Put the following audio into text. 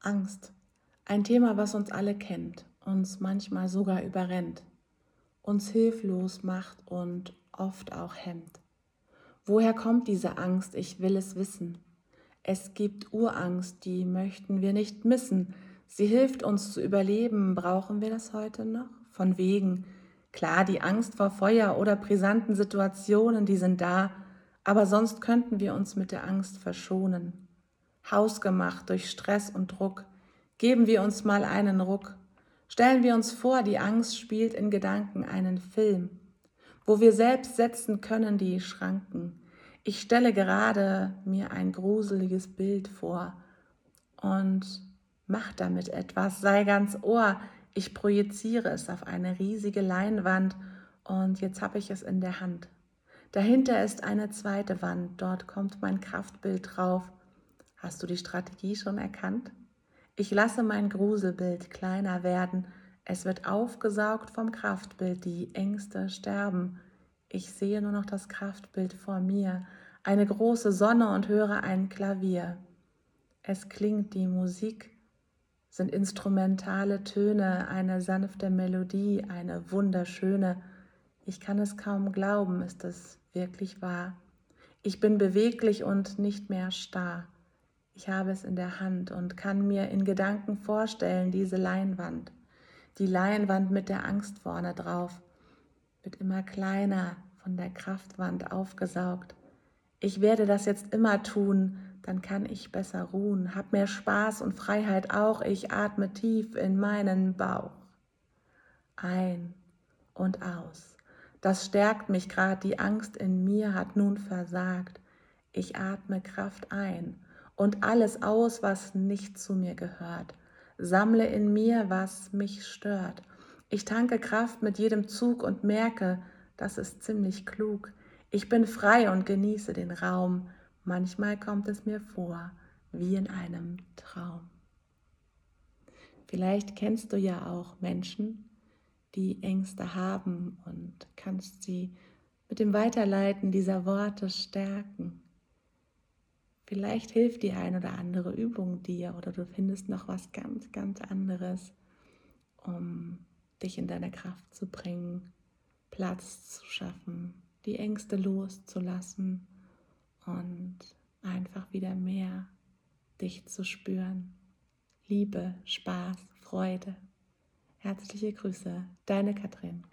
Angst. Ein Thema, was uns alle kennt, uns manchmal sogar überrennt, uns hilflos macht und oft auch hemmt. Woher kommt diese Angst? Ich will es wissen. Es gibt Urangst, die möchten wir nicht missen. Sie hilft uns zu überleben. Brauchen wir das heute noch? Von wegen. Klar, die Angst vor Feuer oder brisanten Situationen, die sind da, aber sonst könnten wir uns mit der Angst verschonen hausgemacht durch Stress und Druck. Geben wir uns mal einen Ruck. Stellen wir uns vor, die Angst spielt in Gedanken einen Film, wo wir selbst setzen können die Schranken. Ich stelle gerade mir ein gruseliges Bild vor und mach damit etwas, sei ganz Ohr. Ich projiziere es auf eine riesige Leinwand und jetzt habe ich es in der Hand. Dahinter ist eine zweite Wand, dort kommt mein Kraftbild drauf. Hast du die Strategie schon erkannt? Ich lasse mein Gruselbild kleiner werden. Es wird aufgesaugt vom Kraftbild, die Ängste sterben. Ich sehe nur noch das Kraftbild vor mir, eine große Sonne und höre ein Klavier. Es klingt die Musik, sind instrumentale Töne, eine sanfte Melodie, eine wunderschöne. Ich kann es kaum glauben, ist es wirklich wahr. Ich bin beweglich und nicht mehr starr. Ich habe es in der Hand und kann mir in Gedanken vorstellen, diese Leinwand. Die Leinwand mit der Angst vorne drauf, wird immer kleiner von der Kraftwand aufgesaugt. Ich werde das jetzt immer tun, dann kann ich besser ruhen, hab mehr Spaß und Freiheit auch. Ich atme tief in meinen Bauch. Ein und aus. Das stärkt mich grad, die Angst in mir hat nun versagt. Ich atme Kraft ein und alles aus, was nicht zu mir gehört. Sammle in mir, was mich stört. Ich tanke Kraft mit jedem Zug und merke, das ist ziemlich klug. Ich bin frei und genieße den Raum. Manchmal kommt es mir vor, wie in einem Traum. Vielleicht kennst du ja auch Menschen, die Ängste haben und kannst sie mit dem Weiterleiten dieser Worte stärken. Vielleicht hilft die ein oder andere Übung dir oder du findest noch was ganz, ganz anderes, um dich in deine Kraft zu bringen, Platz zu schaffen, die Ängste loszulassen und einfach wieder mehr dich zu spüren. Liebe, Spaß, Freude. Herzliche Grüße, deine Katrin.